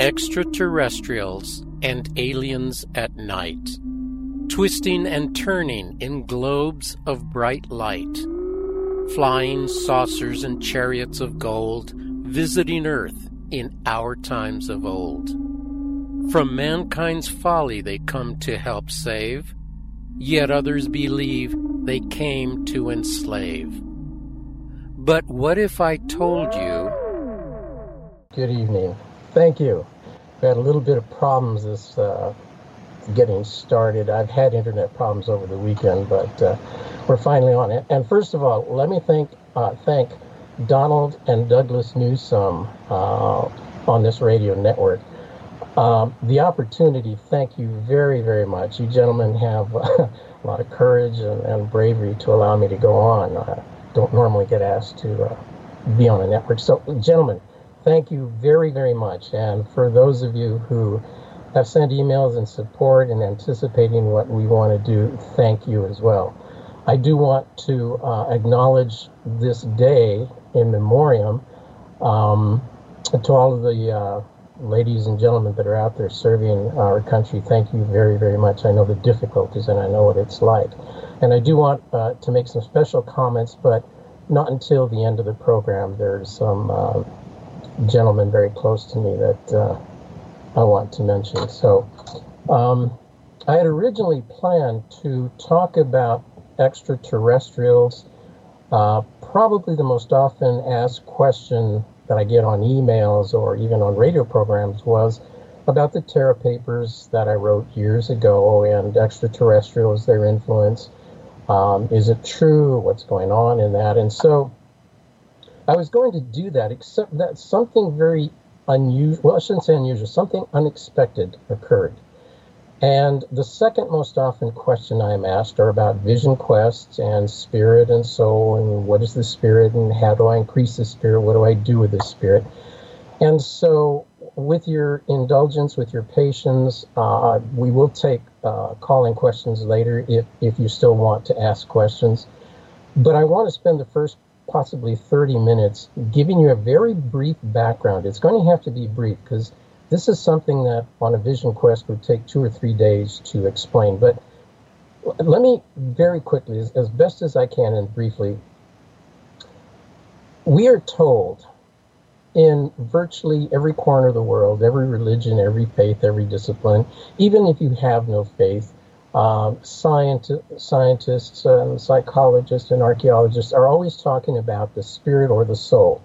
extraterrestrials and aliens at night, twisting and turning in globes of bright light, flying saucers and chariots of gold, visiting Earth in our times of old. From mankind's folly they come to help save, yet others believe they came to enslave. But what if I told you? Good evening. Thank you. We had a little bit of problems this uh, getting started. I've had internet problems over the weekend, but uh, we're finally on it. And first of all, let me thank uh, thank Donald and Douglas Newsome uh, on this radio network. Um, the opportunity, thank you very, very much. You gentlemen have a lot of courage and, and, bravery to allow me to go on. I don't normally get asked to uh, be on a network. So, gentlemen, thank you very, very much. And for those of you who have sent emails in support and anticipating what we want to do, thank you as well. I do want to uh, acknowledge this day in memoriam um, to all of the uh, ladies and gentlemen that are out there serving our country. Thank you very, very much. I know the difficulties and I know what it's like. And I do want uh, to make some special comments, but not until the end of the program. There's some uh, gentleman very close to me that uh, I want to mention. So, um, I had originally planned to talk about extraterrestrials. Uh, probably the most often asked question that I get on emails or even on radio programs was about the Terra papers that I wrote years ago and extraterrestrials, their influence. Um, is it true? What's going on in that? And so I was going to do that, except that something very unusual, well, I shouldn't say unusual, something unexpected occurred. And the second most often question I'm asked are about vision quests and spirit and soul and what is the spirit and how do I increase the spirit? What do I do with the spirit? And so, with your indulgence, with your patience, uh, we will take uh, calling questions later if, if you still want to ask questions. But I want to spend the first possibly 30 minutes giving you a very brief background. It's going to have to be brief because this is something that on a vision quest would take two or three days to explain. But let me very quickly, as, as best as I can and briefly, we are told in virtually every corner of the world, every religion, every faith, every discipline, even if you have no faith, um, scientists and psychologists and archaeologists are always talking about the spirit or the soul.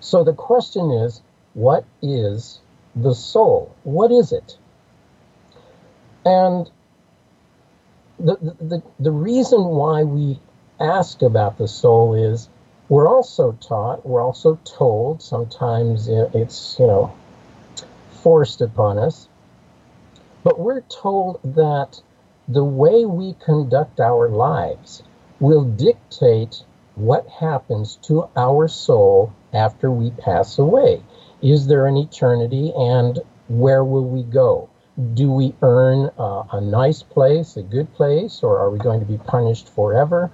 So the question is, what is the soul? What is it? And the, the, the reason why we ask about the soul is we're also taught, we're also told, sometimes it's, you know, forced upon us, but we're told that the way we conduct our lives will dictate what happens to our soul after we pass away. Is there an eternity and where will we go? Do we earn uh, a nice place, a good place, or are we going to be punished forever?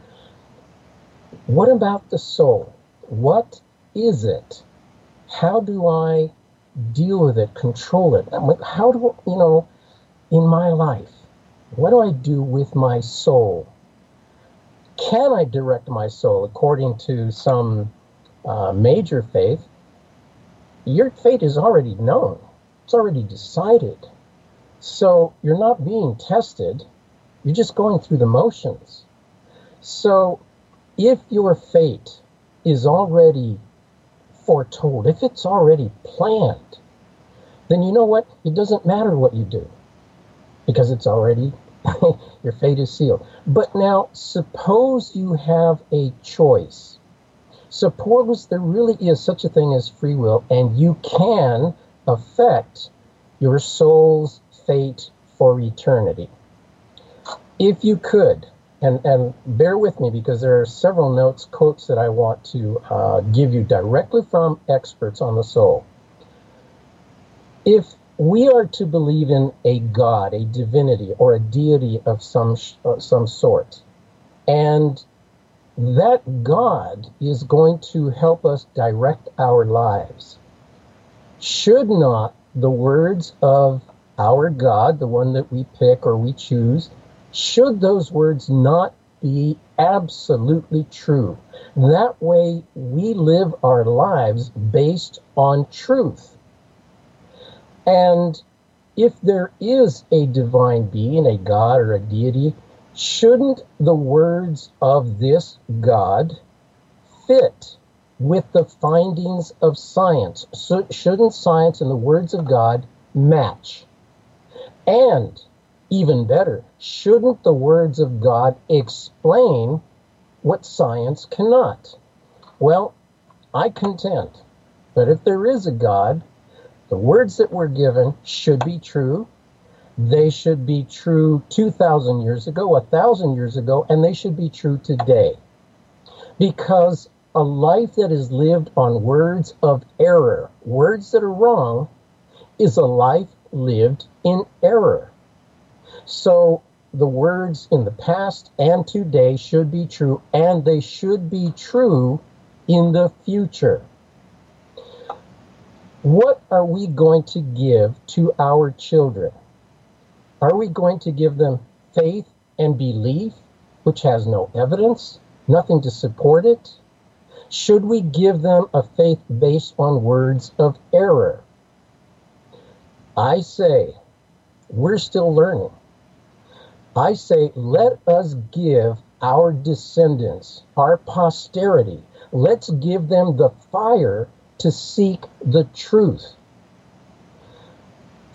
What about the soul? What is it? How do I deal with it, control it? How do you know? In my life? What do I do with my soul? Can I direct my soul according to some uh, major faith? Your fate is already known, it's already decided. So you're not being tested, you're just going through the motions. So if your fate is already foretold, if it's already planned, then you know what? It doesn't matter what you do because it's already your fate is sealed. But now, suppose you have a choice. Suppose there really is such a thing as free will, and you can affect your soul's fate for eternity. If you could, and, and bear with me because there are several notes, quotes that I want to uh, give you directly from experts on the soul. If we are to believe in a God, a divinity, or a deity of some uh, some sort, and that God is going to help us direct our lives. should not the words of our God, the one that we pick or we choose, should those words not be absolutely true? That way we live our lives based on truth. And if there is a divine being, a God or a deity, shouldn't the words of this God fit with the findings of science? So shouldn't science and the words of God match? And even better, shouldn't the words of God explain what science cannot? Well, I contend that if there is a God, the words that were given should be true. They should be true 2,000 years ago, 1,000 years ago, and they should be true today. Because a life that is lived on words of error, words that are wrong, is a life lived in error. So the words in the past and today should be true, and they should be true in the future. What are we going to give to our children? Are we going to give them faith and belief, which has no evidence, nothing to support it? Should we give them a faith based on words of error? I say, we're still learning. I say, let us give our descendants, our posterity, let's give them the fire to seek the truth.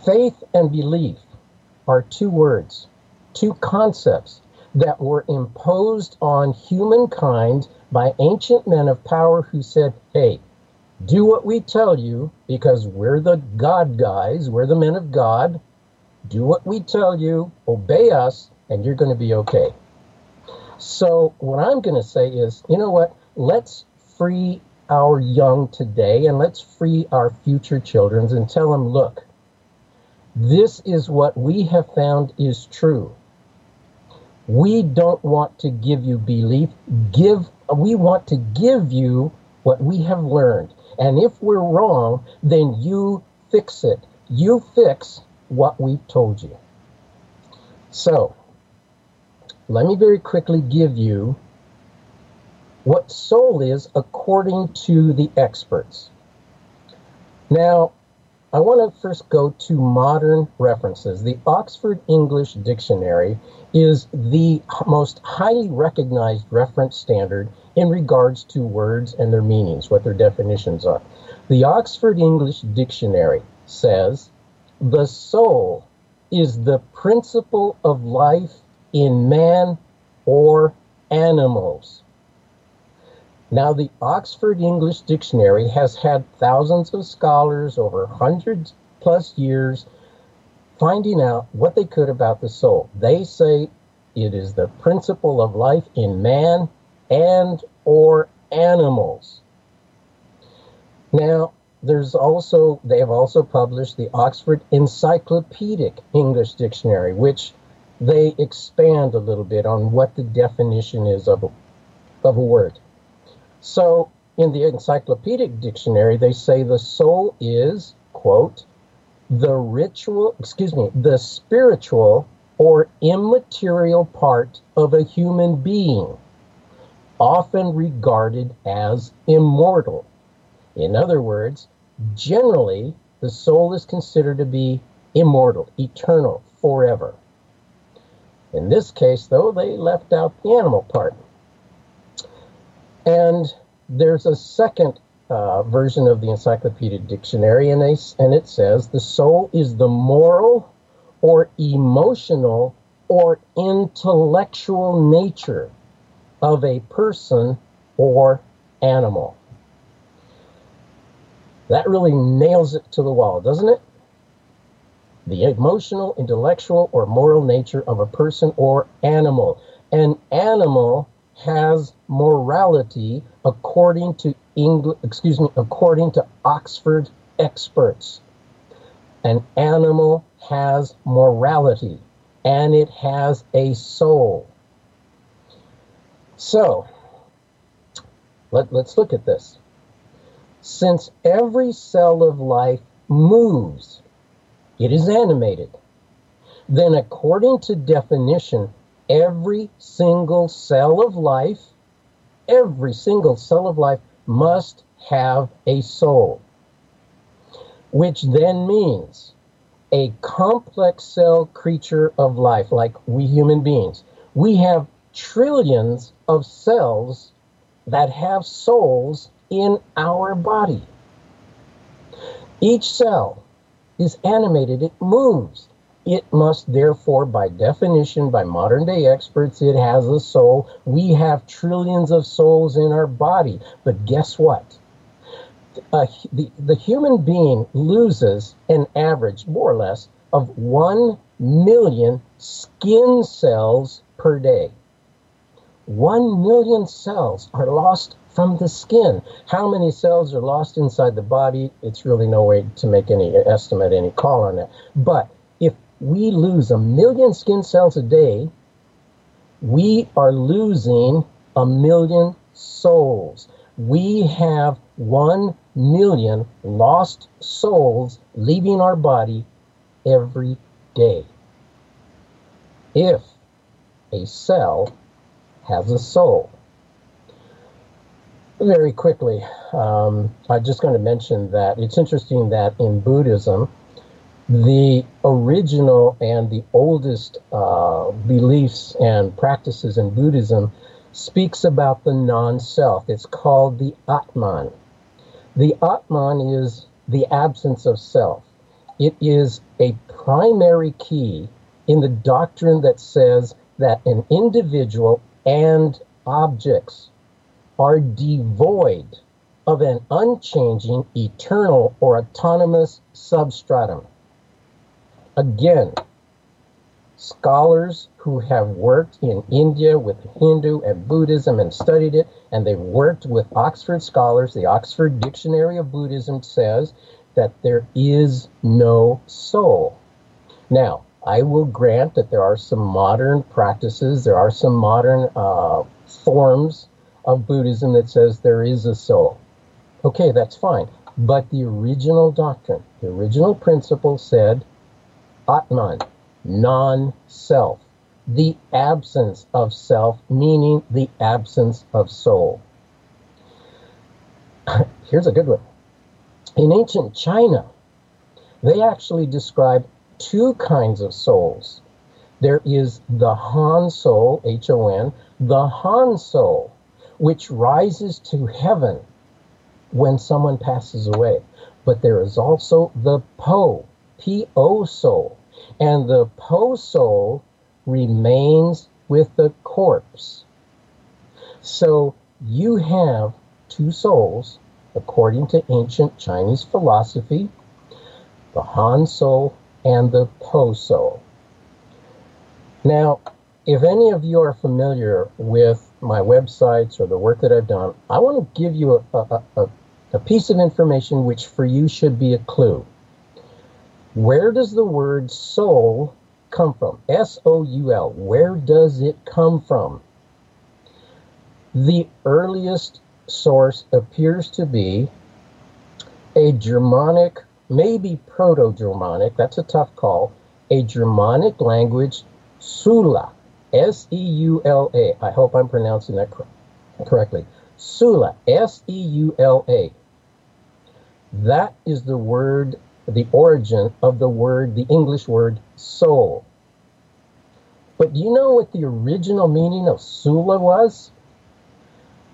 Faith and belief are two words, two concepts that were imposed on humankind by ancient men of power who said, hey, do what we tell you because we're the God guys, we're the men of God. Do what we tell you, obey us, and you're going to be okay. So, what I'm going to say is, you know what? Let's free our young today and let's free our future children and tell them, look, this is what we have found is true. We don't want to give you belief. Give we want to give you what we have learned. And if we're wrong, then you fix it. You fix what we've told you. So, let me very quickly give you what soul is according to the experts. Now, I want to first go to modern references. The Oxford English Dictionary is the most highly recognized reference standard in regards to words and their meanings, what their definitions are. The Oxford English Dictionary says the soul is the principle of life in man or animals. Now, the Oxford English Dictionary has had thousands of scholars over hundreds plus years finding out what they could about the soul. They say it is the principle of life in man and or animals. Now, there's also they have also published the Oxford Encyclopedic English Dictionary, which they expand a little bit on what the definition is of a, of a word. So in the Encyclopedic Dictionary, they say the soul is, quote, the ritual, excuse me, the spiritual or immaterial part of a human being, often regarded as immortal. In other words, generally, the soul is considered to be immortal, eternal, forever. In this case, though, they left out the animal part. And there's a second uh, version of the Encyclopedic Dictionary, and, they, and it says the soul is the moral or emotional or intellectual nature of a person or animal. That really nails it to the wall, doesn't it? The emotional, intellectual, or moral nature of a person or animal. An animal has morality according to English, excuse me, according to Oxford experts. An animal has morality and it has a soul. So, let, let's look at this. Since every cell of life moves, it is animated, then according to definition, every single cell of life, every single cell of life must have a soul, which then means a complex cell creature of life, like we human beings. We have trillions of cells that have souls in our body. Each cell is animated, it moves. It must, therefore, by definition, by modern day experts, it has a soul. We have trillions of souls in our body. But guess what? Uh, the, the human being loses an average, more or less, of 1 million skin cells per day. 1 million cells are lost from the skin. How many cells are lost inside the body? It's really no way to make any estimate, any call on that. But we lose a million skin cells a day, we are losing a million souls. We have one million lost souls leaving our body every day. If a cell has a soul very quickly, um, I'm just going to mention that it's interesting that in Buddhism, the original and the oldest uh, beliefs and practices in Buddhism speaks about the non-self. It's called the Atman. The Atman is the absence of self. It is a primary key in the doctrine that says that an individual and objects are devoid of an unchanging, eternal, or autonomous substratum. Again, scholars who have worked in India with Hindu and Buddhism and studied it, and they've worked with Oxford scholars, the Oxford Dictionary of Buddhism says that there is no soul. Now, I will grant that there are some modern practices, there are some modern uh, forms of Buddhism that says there is a soul. Okay, that's fine. But the original doctrine, the original principle said Atman, non self, the absence of self, meaning the absence of soul. Here's a good one. In ancient China, they actually describe two kinds of souls. There is the Han soul, H O N, the Han soul, which rises to heaven when someone passes away. But there is also the Po, P O soul. And the Po soul remains with the corpse. So you have two souls, according to ancient Chinese philosophy the Han soul and the Po soul. Now, if any of you are familiar with my websites or the work that I've done, I want to give you a, a, a, a piece of information which for you should be a clue. Where does the word soul come from? S O U L. Where does it come from? The earliest source appears to be a Germanic, maybe Proto Germanic, that's a tough call, a Germanic language, Sula. S E U L A. I hope I'm pronouncing that cor- correctly. Sula, S E U L A. That is the word, the origin of the word, the English word soul. But do you know what the original meaning of Sula was?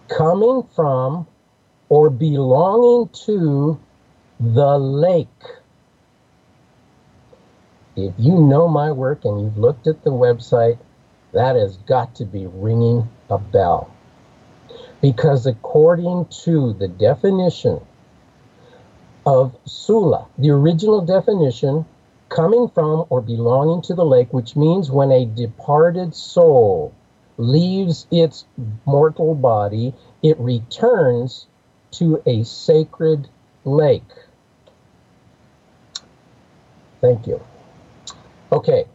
Coming from or belonging to the lake. If you know my work and you've looked at the website, that has got to be ringing a bell. Because according to the definition of Sula, the original definition, coming from or belonging to the lake, which means when a departed soul leaves its mortal body, it returns to a sacred lake. Thank you. Okay,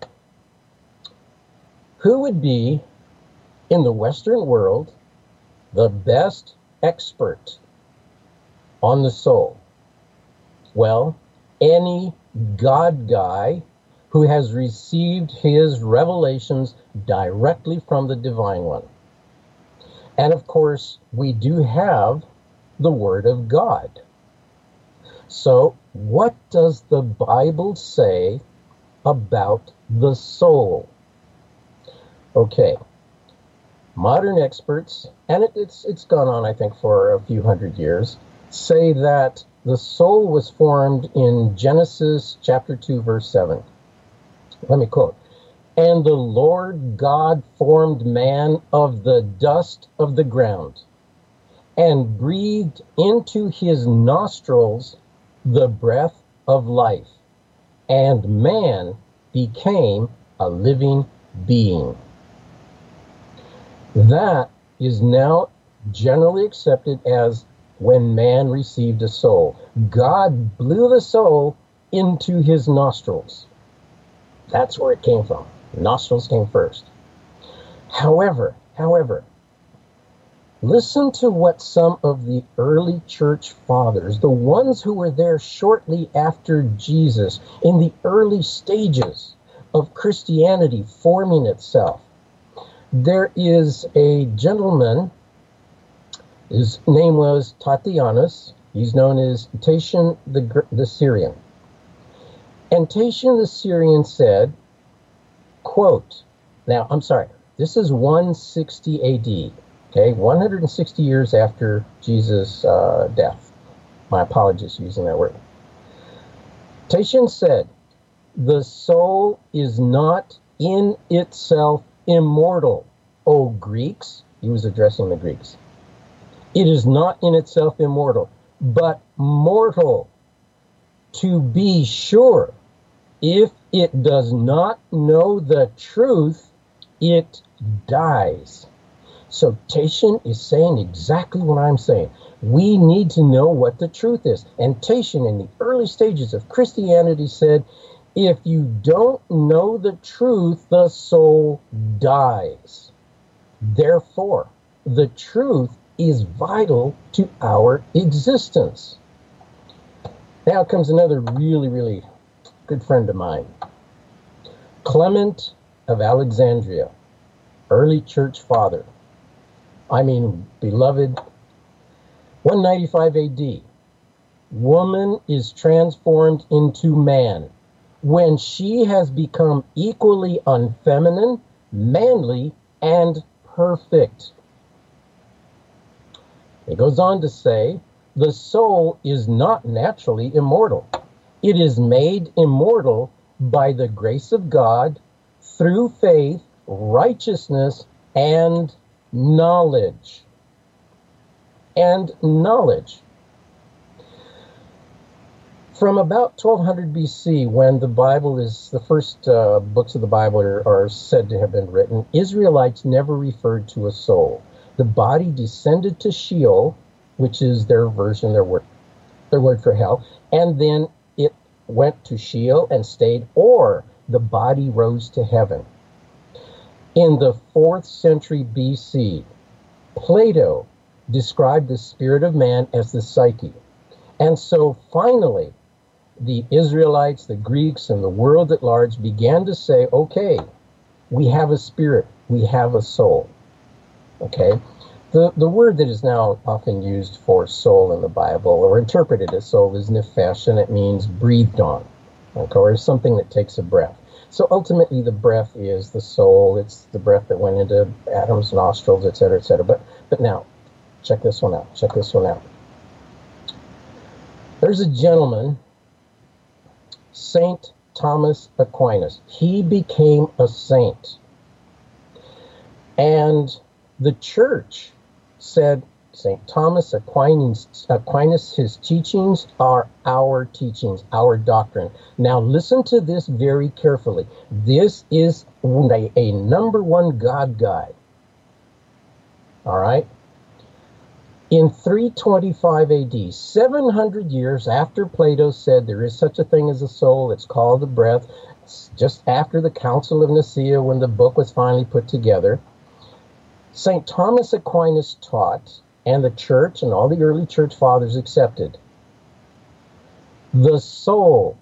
who would be in the Western world the best expert on the soul? Well, any God guy who has received his revelations directly from the Divine One. And of course, we do have the Word of God. So, what does the Bible say about the soul? Okay, modern experts, and it, it's it's gone on, I think, for a few hundred years, say that the soul was formed in Genesis chapter two, verse seven. Let me quote. And the Lord God formed man of the dust of the ground and breathed into his nostrils the breath of life, and man became a living being. That is now generally accepted as when man received a soul. God blew the soul into his nostrils. That's where it came from. Nostrils came first. However, however, listen to what some of the early church fathers, the ones who were there shortly after Jesus, in the early stages of Christianity forming itself, there is a gentleman, his name was Tatianus. He's known as Tatian the, the Syrian. And Tatian the Syrian said, quote, now I'm sorry, this is 160 AD, okay, 160 years after Jesus' uh, death. My apologies for using that word. Tatian said, the soul is not in itself immortal, O Greeks. He was addressing the Greeks. It is not in itself immortal, but mortal. To be sure, if it does not know the truth, it dies. So Tatian is saying exactly what I'm saying. We need to know what the truth is. And Tatian, in the early stages of Christianity, said if you don't know the truth, the soul dies. Therefore, the truth is vital to our existence. Now comes another really, really good friend of mine. Clement of Alexandria, early church father. I mean, beloved, 195 AD. Woman is transformed into man when she has become equally unfeminine, manly, and perfect. It goes on to say, the soul is not naturally immortal. It is made immortal by the grace of God through faith, righteousness, and knowledge. And knowledge from about 1200 BC, when the Bible is the first uh, books of the Bible are, are, said to have been written, Israelites never referred to a soul. The body descended to Sheol, which is their version, their word, their word for hell, and then it went to Sheol and stayed, or the body rose to heaven. In the fourth century BC, Plato described the spirit of man as the psyche. And so finally, the Israelites, the Greeks, and the world at large began to say, okay, we have a spirit, we have a soul. Okay? The, the word that is now often used for soul in the Bible or interpreted as soul is nefesh, and it means breathed on, okay, or something that takes a breath. So ultimately, the breath is the soul. It's the breath that went into Adam's nostrils, et cetera, et cetera. But, but now, check this one out. Check this one out. There's a gentleman Saint Thomas Aquinas. He became a saint. And the church said, St. Thomas Aquinas, Aquinas, his teachings are our teachings, our doctrine. Now, listen to this very carefully. This is a, a number one God guy. All right? In 325 AD, 700 years after Plato said there is such a thing as a soul, it's called the breath, just after the Council of Nicaea when the book was finally put together, St. Thomas Aquinas taught, and the church and all the early church fathers accepted, The soul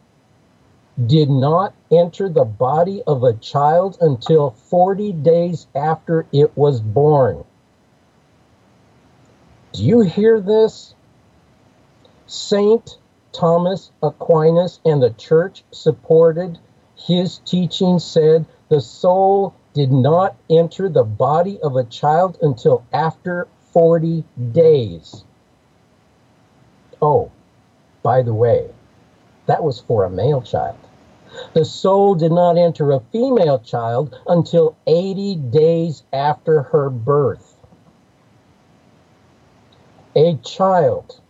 did not enter the body of a child until 40 days after it was born. Do you hear this? Saint Thomas Aquinas and the church supported his teaching said the soul did not enter the body of a child until after 40 days. Oh, by the way, that was for a male child. The soul did not enter a female child until 80 days after her birth. A child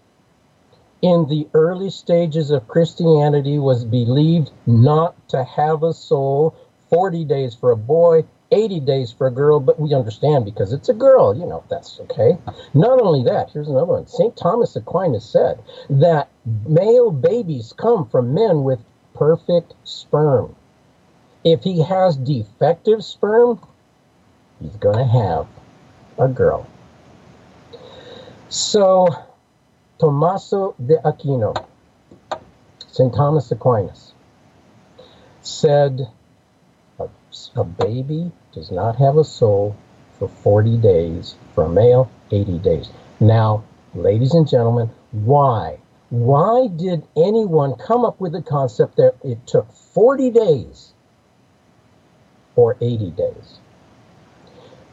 in the early stages of Christianity was believed not to have a soul 40 days for a boy, 80 days for a girl, but we understand because it's a girl, you know, that's okay. Not only that, here's another one. St. Thomas Aquinas said that male babies come from men with perfect sperm. If he has defective sperm, he's going to have a girl. So, Tommaso de Aquino, St. Thomas Aquinas, said a, baby does not have a soul for 40 days, for a male, 80 days. Now, ladies and gentlemen, why? Why did anyone come up with the concept that it took 40 days or 80 days?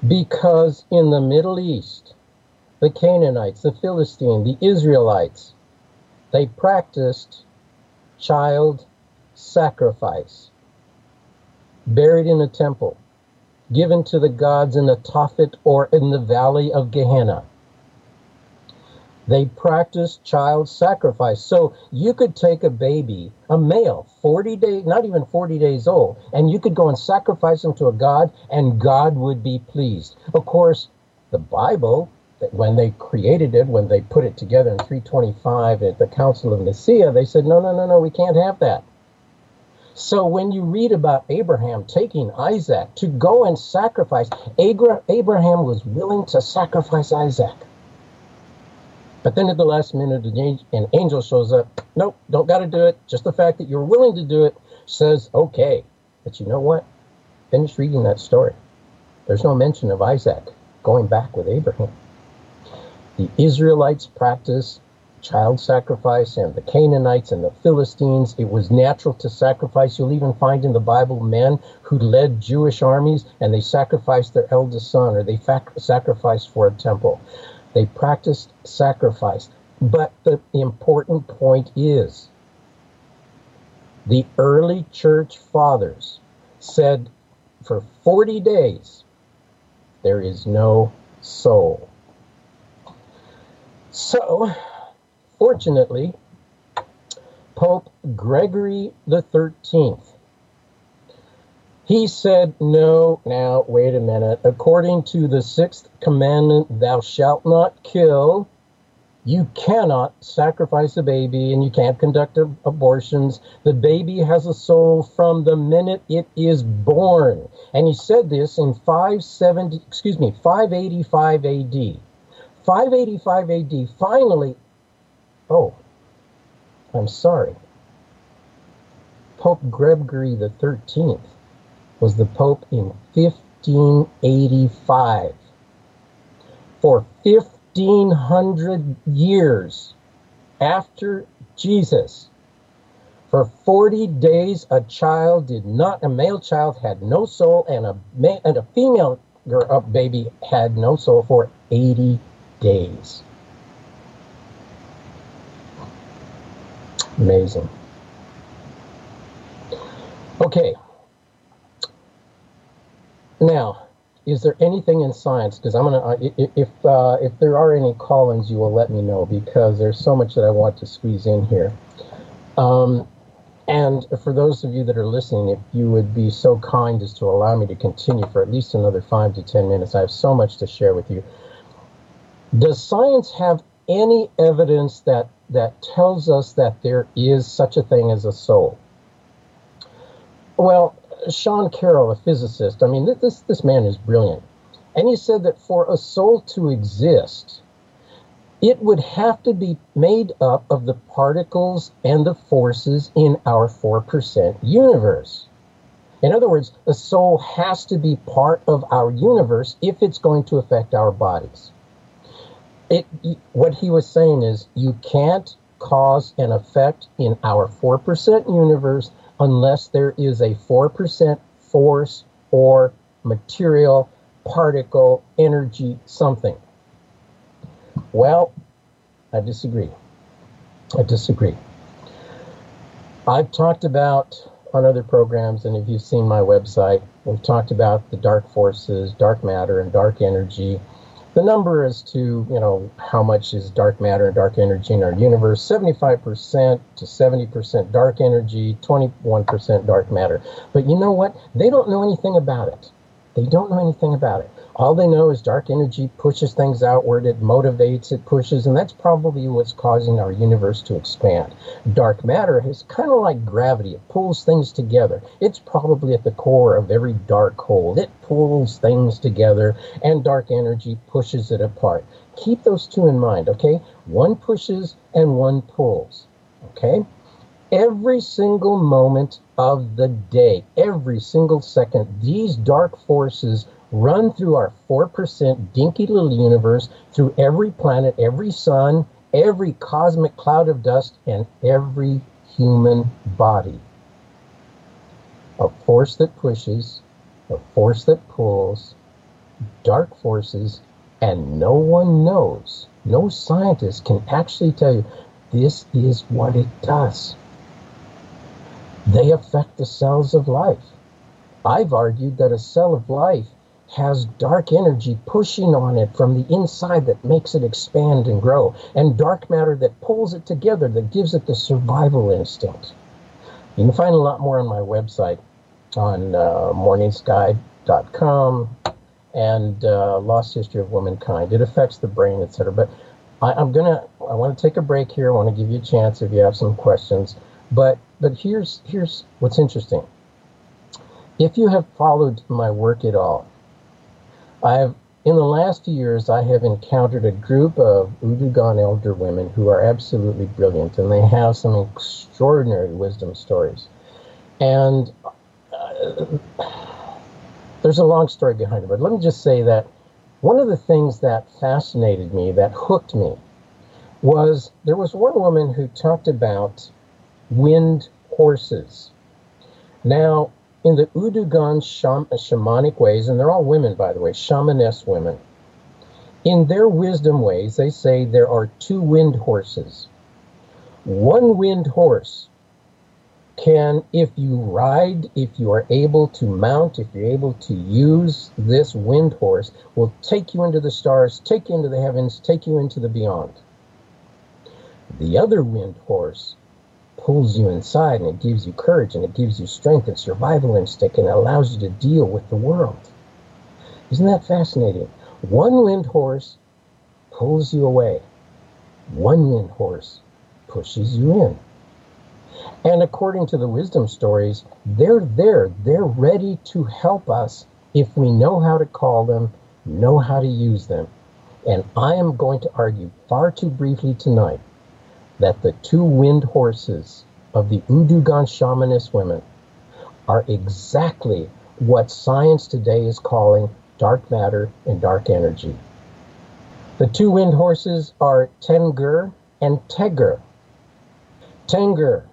Because in the Middle East, the Canaanites, the Philistines, the Israelites, they practiced child sacrifice, buried in a temple, given to the gods in the Tophet or in the valley of Gehenna. They practiced child sacrifice. So you could take a baby, a male, 40 days, not even 40 days old, and you could go and sacrifice him to a god, and God would be pleased. Of course, the Bible when they created it, when they put it together in 325 at the Council of Nicaea, they said, no, no, no, no, we can't have that. So when you read about Abraham taking Isaac to go and sacrifice, Abraham was willing to sacrifice Isaac. But then at the last minute, an angel shows up. Nope, don't got to do it. Just the fact that you're willing to do it says, okay. But you know what? Finish reading that story. There's no mention of Isaac going back with Abraham. The Israelites practiced child sacrifice, and the Canaanites and the Philistines. It was natural to sacrifice. You'll even find in the Bible men who led Jewish armies and they sacrificed their eldest son or they fac- sacrificed for a temple. They practiced sacrifice. But the important point is the early church fathers said for 40 days there is no soul. So, fortunately, Pope Gregory the 13th, he said, No, now, wait a minute. According to the sixth commandment, thou shalt not kill, you cannot sacrifice a baby and you can't conduct abortions. The baby has a soul from the minute it is born. And he said this in 570, excuse me, 585 AD. 585 AD, finally, oh, I'm sorry. Pope Gregory the 13th was the Pope in 1585. For 1500 years after Jesus, for 40 days, a child did not, a male child had no soul, and a, and a female girl, baby had no soul for 80 days. Amazing. Okay. Now, is there anything in science? Because I'm gonna, if uh, if there are any call-ins, you will let me know because there's so much that I want to squeeze in here. Um, and for those of you that are listening, if you would be so kind as to allow me to continue for at least another five to ten minutes, I have so much to share with you. Does science have any evidence that that tells us that there is such a thing as a soul? Well, Sean Carroll, a physicist, I mean, this this man is brilliant, and he said that for a soul to exist, it would have to be made up of the particles and the forces in our 4% universe. In other words, a soul has to be part of our universe if it's going to affect our bodies. It, what he was saying is you can't cause an effect in our 4% universe unless there is a 4% force or material, particle, energy, something. Well, I disagree. I disagree. I've talked about on other programs, and if you've seen my website, we've talked about the dark forces, dark matter, and dark energy. The number as to, you know, how much is dark matter and dark energy in our universe 75% to 70% dark energy, 21% dark matter. But you know what? They don't know anything about it. They don't know anything about it. All they know is dark energy pushes things outward, it motivates, it pushes, and that's probably what's causing our universe to expand. Dark matter is kind of like gravity, it pulls things together. It's probably at the core of every dark hole. It pulls things together, and dark energy pushes it apart. Keep those two in mind, okay? One pushes and one pulls, okay? every single moment of the day, every single second, these dark forces run through our 4% dinky little universe, through every planet, every sun, every cosmic cloud of dust, and every human body. A force that pushes, a force that pulls, dark forces, and no one knows, no scientist can actually tell you this is what it does. They affect the cells of life. I've argued that a cell of life has dark energy pushing on it from the inside that makes it expand and grow, and dark matter that pulls it together, that gives it the survival instinct. You can find a lot more on my website on uh, morningsky.com and uh, Lost History of Womankind. It affects the brain, etc. But I, I'm gonna, I want to take a break here. I want to give you a chance if you have some questions. But but here's here's what's interesting. If you have followed my work at all, I have, in the last years, I have encountered a group of Udugan elder women who are absolutely brilliant, and they have some extraordinary wisdom stories. And uh, there's a long story behind it, but let me just say that one of the things that fascinated me, that hooked me, was there was one woman who talked about wind horses. Now, in the Udugan sham- shamanic ways, and they're all women, by the way, shamaness women. In their wisdom ways, they say there are two wind horses. One wind horse can, if you ride, if you are able to mount, if you're able to use this wind horse, will take you into the stars, take you into the heavens, take you into the beyond. The other wind horse pulls you inside and it gives you courage and it gives you strength and survival instinct and it allows you to deal with the world. Isn't that fascinating? One wind horse pulls you away. One wind horse pushes you in. And according to the wisdom stories, they're there. They're ready to help us if we know how to call them, know how to use them. And I am going to argue far too briefly tonight that the two wind horses of the Udugan shamanist women are exactly what science today is calling dark matter and dark energy. The two wind horses are Tengr and Tegr. Tengr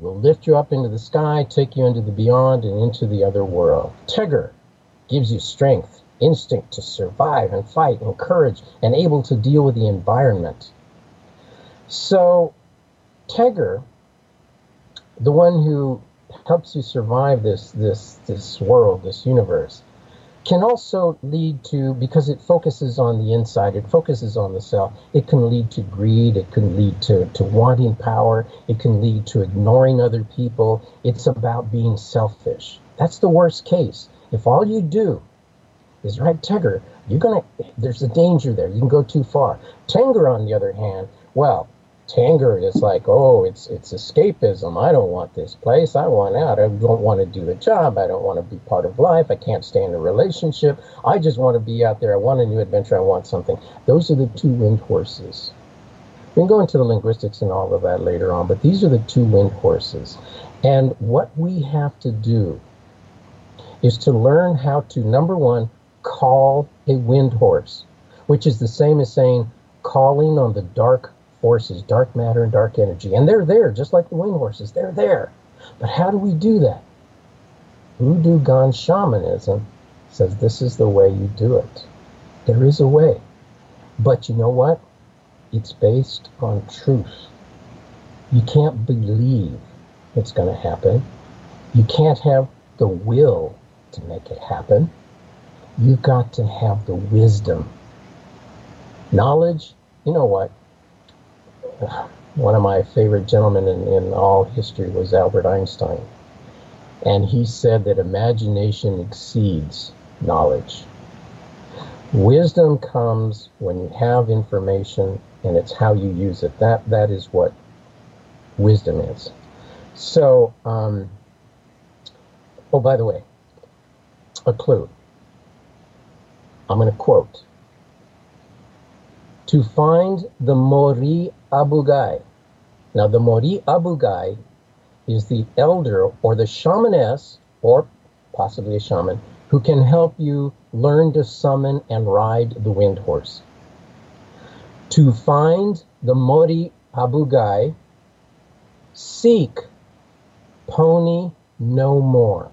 will lift you up into the sky, take you into the beyond and into the other world. Tegr gives you strength, instinct to survive and fight, and courage, and able to deal with the environment. So, Tegr, the one who helps you survive this this this world, this universe, can also lead to because it focuses on the inside, it focuses on the self. It can lead to greed. It can lead to to wanting power. It can lead to ignoring other people. It's about being selfish. That's the worst case. If all you do is right, Tegr, you're gonna. There's a danger there. You can go too far. Tengr, on the other hand, well, Tengr is like, oh, it's it's escapism. I don't want this place. I want out. I don't want to do a job. I don't want to be part of life. I can't stay in a relationship. I just want to be out there. I want a new adventure. I want something. Those are the two wind horses. We can go into the linguistics and all of that later on, but these are the two wind horses. And what we have to do is to learn how to, number one, call a wind horse, which is the same as saying calling on the dark forces, dark matter and dark energy. And they're there, just like the wind horses, they're there. But how do we do that? Udugan Shamanism says this is the way you do it. There is a way. But you know what? It's based on truth. You can't believe it's going to happen. You can't have the will to make it happen. You've got to have the wisdom. Knowledge, you know what? One of my favorite gentlemen in, in all history was Albert Einstein. And he said that imagination exceeds knowledge. Wisdom comes when you have information and it's how you use it. That that is what wisdom is. So, um, oh, by the way, a clue. I'm going to quote. To find the Mori Abugai. Now, the Mori Abugai is the elder or the shamaness, or possibly a shaman, who can help you learn to summon and ride the wind horse. To find the Mori Abugai, seek Pony no more.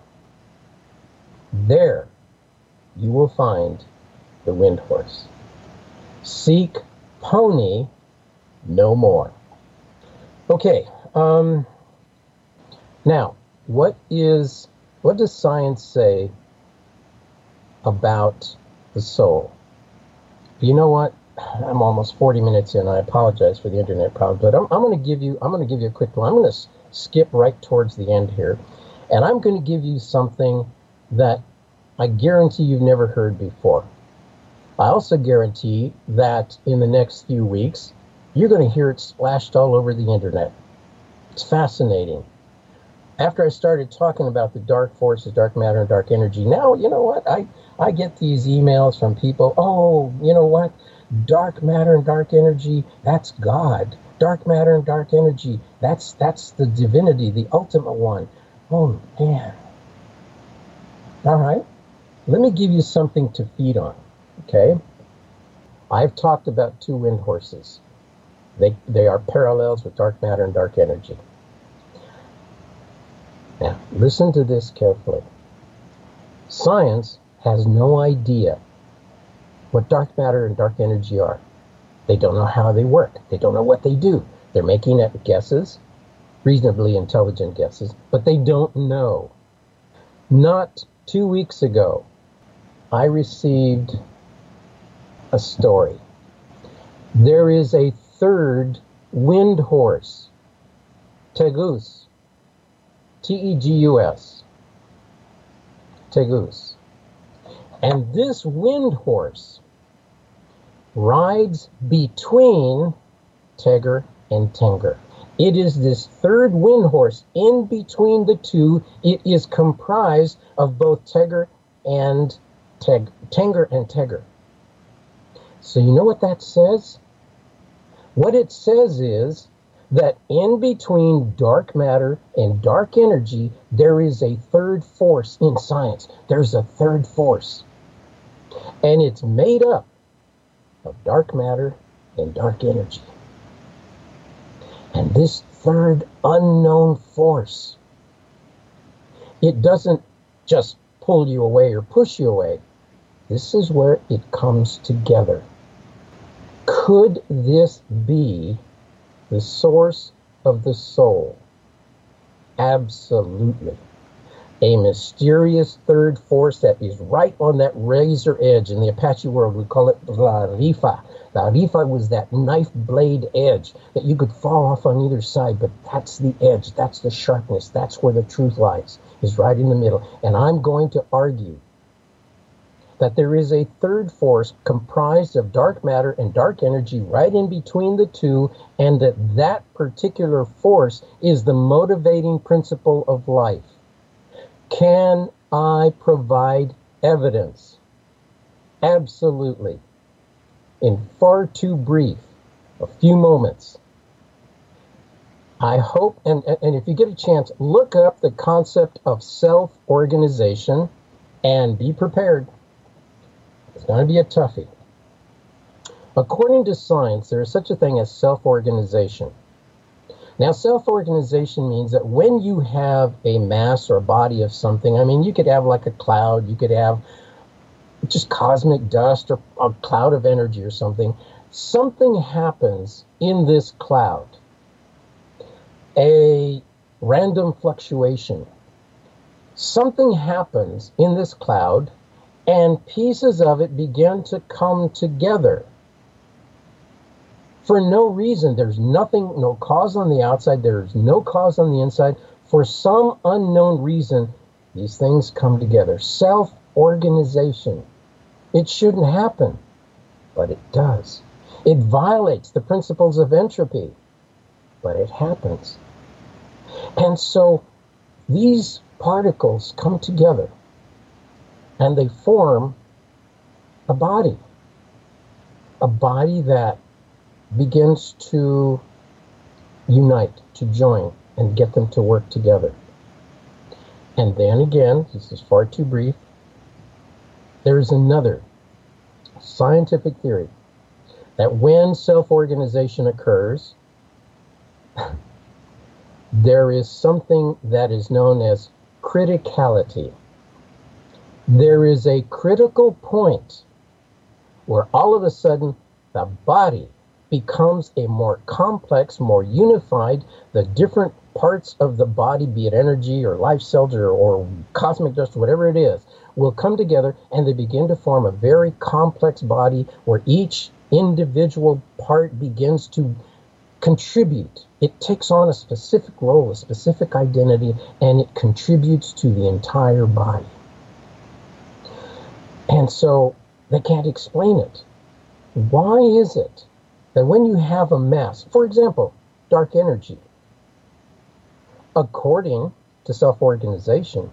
There you will find the wind horse. Seek Pony no more. Okay, um, now, what is what does science say about the soul? You know what? I'm almost 40 minutes in. I apologize for the internet problem, but I'm, I'm going to give you I'm going to give you a quick one. I'm going to s- skip right towards the end here, and I'm going to give you something that I guarantee you've never heard before. I also guarantee that in the next few weeks, you're going to hear it splashed all over the internet. It's fascinating after I started talking about the dark forces, dark matter, and dark energy, now you know what? I I get these emails from people. Oh, you know what? Dark matter and dark energy. That's God. Dark matter and dark energy. That's that's the divinity, the ultimate one. Oh man. All right. Let me give you something to feed on. Okay. I've talked about two wind horses. They they are parallels with dark matter and dark energy. Now, listen to this carefully. Science has no idea what dark matter and dark energy are. They don't know how they work. They don't know what they do. They're making guesses, reasonably intelligent guesses, but they don't know. Not two weeks ago, I received a story. There is a third wind horse, Tegus. T E G U S. Tegus. And this wind horse rides between Tegur and Tenger. It is this third wind horse in between the two. It is comprised of both Tegur and Teg, Tenger and Tegur. So you know what that says? What it says is that in between dark matter and dark energy, there is a third force in science. There's a third force. And it's made up of dark matter and dark energy. And this third unknown force, it doesn't just pull you away or push you away. This is where it comes together. Could this be the source of the soul? Absolutely. A mysterious third force that is right on that razor edge. In the Apache world, we call it La Rifa. La Rifa was that knife blade edge that you could fall off on either side, but that's the edge, that's the sharpness, that's where the truth lies, is right in the middle. And I'm going to argue that there is a third force comprised of dark matter and dark energy right in between the two, and that that particular force is the motivating principle of life. Can I provide evidence? Absolutely. In far too brief, a few moments. I hope, and, and if you get a chance, look up the concept of self organization and be prepared. It's going to be a toughie. According to science, there is such a thing as self organization. Now, self organization means that when you have a mass or a body of something, I mean, you could have like a cloud, you could have just cosmic dust or a cloud of energy or something. Something happens in this cloud, a random fluctuation. Something happens in this cloud, and pieces of it begin to come together for no reason. There's nothing, no cause on the outside, there's no cause on the inside. For some unknown reason, these things come together. Self organization. It shouldn't happen, but it does. It violates the principles of entropy, but it happens. And so these particles come together and they form a body. A body that begins to unite, to join, and get them to work together. And then again, this is far too brief, there is another scientific theory that when self organization occurs, there is something that is known as criticality. There is a critical point where all of a sudden the body becomes a more complex, more unified, the different parts of the body, be it energy or life cells or, or cosmic dust, whatever it is, will come together and they begin to form a very complex body where each individual part begins to contribute. It takes on a specific role, a specific identity, and it contributes to the entire body. And so they can't explain it. Why is it that when you have a mass, for example, dark energy, according to self organization,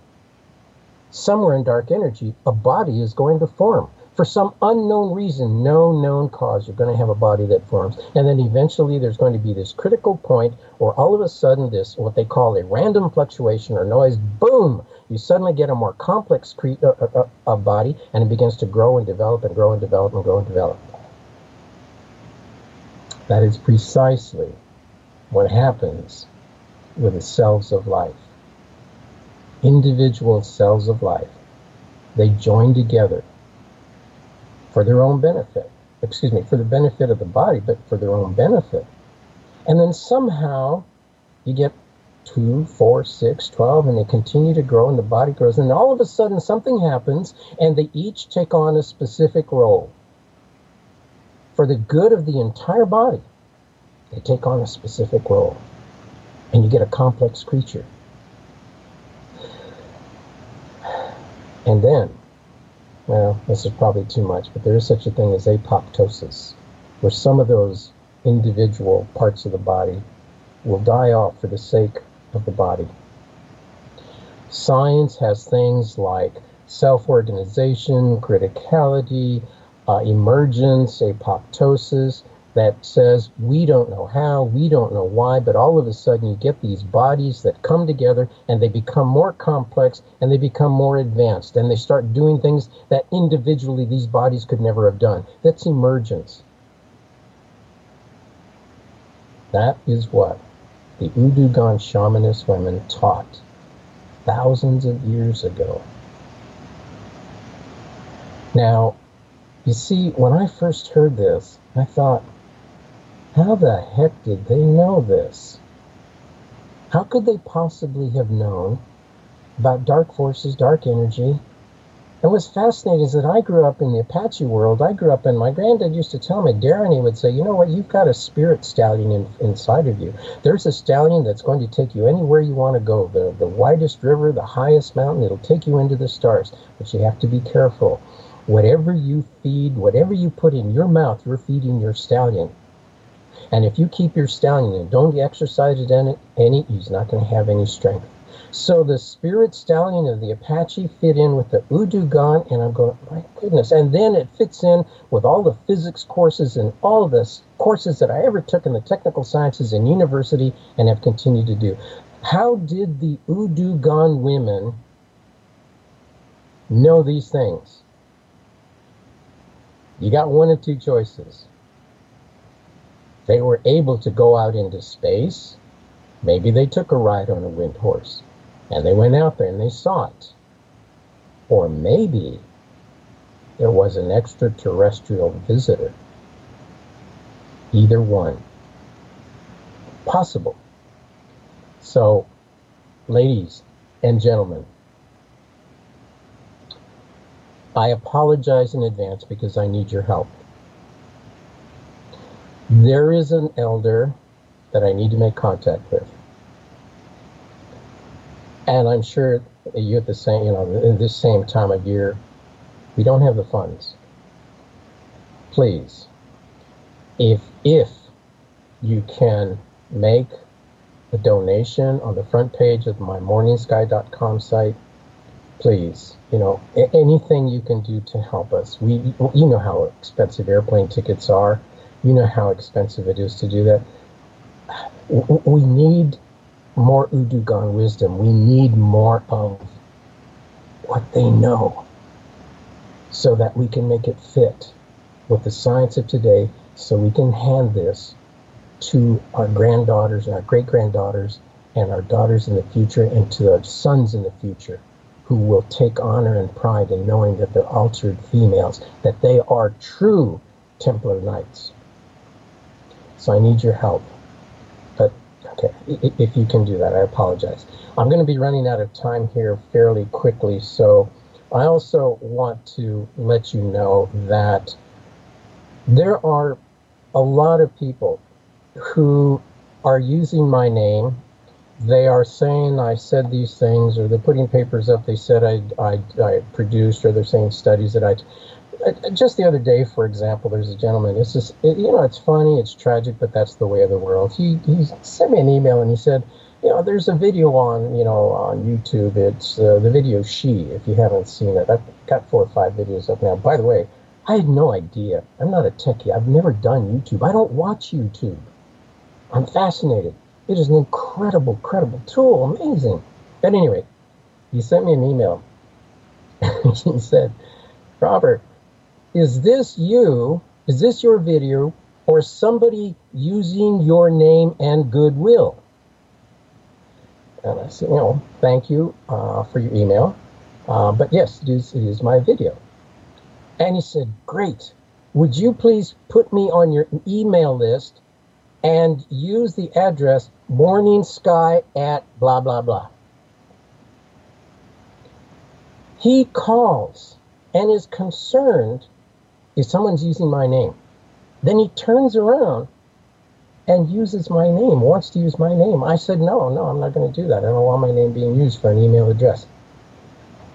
somewhere in dark energy, a body is going to form. For some unknown reason, no known cause, you're going to have a body that forms. And then eventually there's going to be this critical point where all of a sudden, this, what they call a random fluctuation or noise, boom, you suddenly get a more complex cre- uh, uh, uh, body and it begins to grow and develop and grow and develop and grow and develop. That is precisely what happens with the cells of life. Individual cells of life. They join together for their own benefit. Excuse me, for the benefit of the body, but for their own benefit. And then somehow you get two, four, six, twelve, and they continue to grow and the body grows. And all of a sudden something happens and they each take on a specific role for the good of the entire body, they take on a specific role. And you get a complex creature. And then, well, this is probably too much, but there is such a thing as apoptosis, where some of those individual parts of the body will die off for the sake of the body. Science has things like self organization, criticality, uh, emergence, apoptosis that says we don't know how, we don't know why, but all of a sudden you get these bodies that come together and they become more complex and they become more advanced and they start doing things that individually these bodies could never have done. That's emergence. That is what the Udugan shamanist women taught thousands of years ago. Now, you see, when I first heard this, I thought, how the heck did they know this? How could they possibly have known about dark forces, dark energy? And what's fascinating is that I grew up in the Apache world. I grew up in, my granddad used to tell me, Darren, he would say, you know what, you've got a spirit stallion in, inside of you. There's a stallion that's going to take you anywhere you want to go. The, the widest river, the highest mountain, it'll take you into the stars. But you have to be careful Whatever you feed, whatever you put in your mouth, you're feeding your stallion. And if you keep your stallion and don't exercise it any, any he's not going to have any strength. So the spirit stallion of the Apache fit in with the Udugan, and I'm going, my goodness. And then it fits in with all the physics courses and all the courses that I ever took in the technical sciences in university and have continued to do. How did the Udugan women know these things? You got one of two choices. They were able to go out into space. Maybe they took a ride on a wind horse and they went out there and they saw it. Or maybe there was an extraterrestrial visitor. Either one. Possible. So, ladies and gentlemen, I apologize in advance because I need your help. There is an elder that I need to make contact with. And I'm sure you at the same, you know, in this same time of year, we don't have the funds. Please, if if you can make a donation on the front page of my morningsky.com site, please, you know, anything you can do to help us. We, you know how expensive airplane tickets are. You know how expensive it is to do that. We need more Udugan wisdom. We need more of what they know so that we can make it fit with the science of today so we can hand this to our granddaughters and our great granddaughters and our daughters in the future and to our sons in the future who will take honor and pride in knowing that they're altered females, that they are true Templar Knights. So I need your help. Okay, if you can do that, I apologize. I'm going to be running out of time here fairly quickly, so I also want to let you know that there are a lot of people who are using my name. They are saying I said these things, or they're putting papers up. They said I, I, I produced, or they're saying studies that I just the other day, for example, there's a gentleman. It's just, it, you know, it's funny, it's tragic, but that's the way of the world. He he sent me an email and he said, you know, there's a video on, you know, on YouTube. It's uh, the video She. If you haven't seen it, I've got four or five videos up now. By the way, I had no idea. I'm not a techie. I've never done YouTube. I don't watch YouTube. I'm fascinated. It is an incredible, credible tool. Amazing. But anyway, he sent me an email. he said, Robert, is this you? Is this your video or somebody using your name and goodwill? And I said, you know, thank you uh, for your email. Uh, but yes, it is, it is my video. And he said, great. Would you please put me on your email list and use the address morning sky at blah, blah, blah. He calls and is concerned if someone's using my name. Then he turns around and uses my name, wants to use my name. I said, no, no, I'm not going to do that. I don't want my name being used for an email address.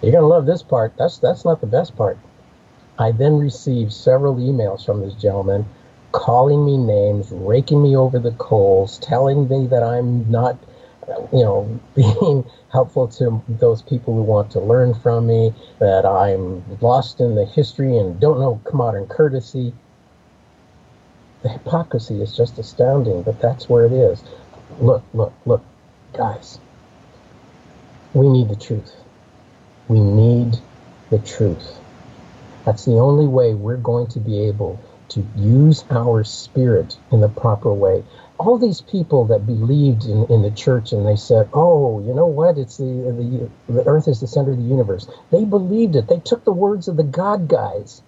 You're going to love this part. That's, that's not the best part. I then received several emails from this gentleman calling me names, raking me over the coals, telling me that I'm not, you know, being helpful to those people who want to learn from me, that I'm lost in the history and don't know modern courtesy. The hypocrisy is just astounding, but that's where it is. Look, look, look, guys. We need the truth. We need the truth. That's the only way we're going to be able to use our spirit in the proper way. All these people that believed in, in the church and they said, oh, you know what? It's the, the, the earth is the center of the universe. They believed it. They took the words of the God guys.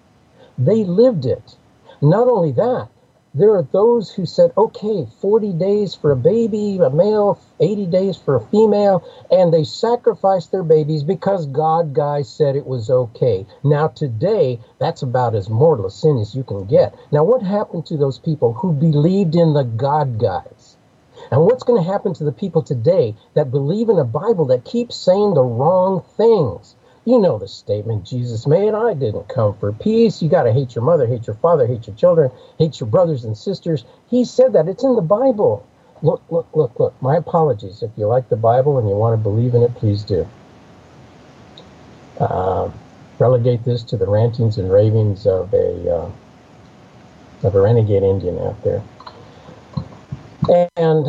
They lived it. Not only that, there are those who said, okay, 40 days for a baby, a male, 80 days for a female, and they sacrificed their babies because God guys said it was okay. Now, today, that's about as mortal a sin as you can get. Now, what happened to those people who believed in the God guys? And what's going to happen to the people today that believe in a Bible that keeps saying the wrong things? You know the statement Jesus made I didn't come for peace. You got to hate your mother, hate your father, hate your children, hate your brothers and sisters. He said that. It's in the Bible. look, look, look, look. My apologies. If you like the Bible and you want to believe in it, please do. Uh, relegate this to the rantings and ravings of a uh, of a renegade Indian out there. And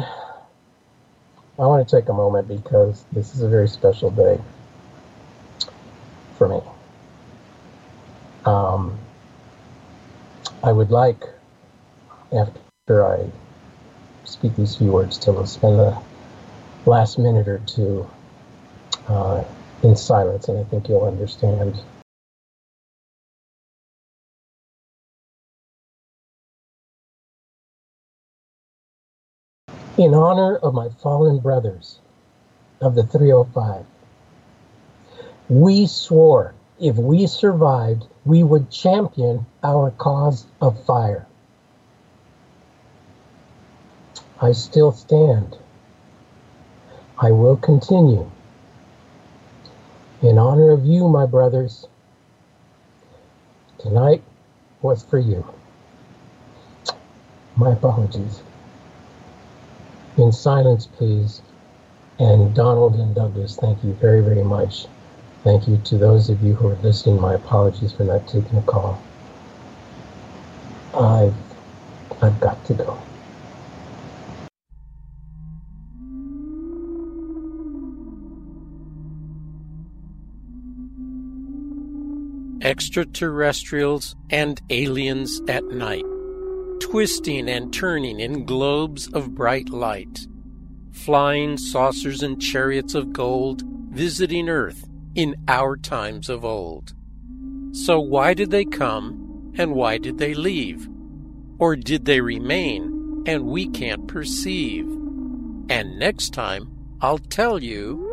I want to take a moment because this is a very special day for me. Um, I would like, after I speak these few words, to spend the last minute or two uh, in silence, and I think you'll understand in honor of my fallen brothers of the 305. We swore if we survived, we would champion our cause of fire. I still stand. I will continue. In honor of you, my brothers, tonight was for you. My apologies in silence, please. And Donald and Douglas, thank you very, very much. Thank you to those of you who are listening. My apologies for not taking a call. I've, I've got to go. Extraterrestrials and aliens at night twisting and turning in globes of bright light, flying saucers and chariots of gold, visiting Earth in our times of old. So, why did they come and why did they leave? Or did they remain and we can't perceive? And next time, I'll tell you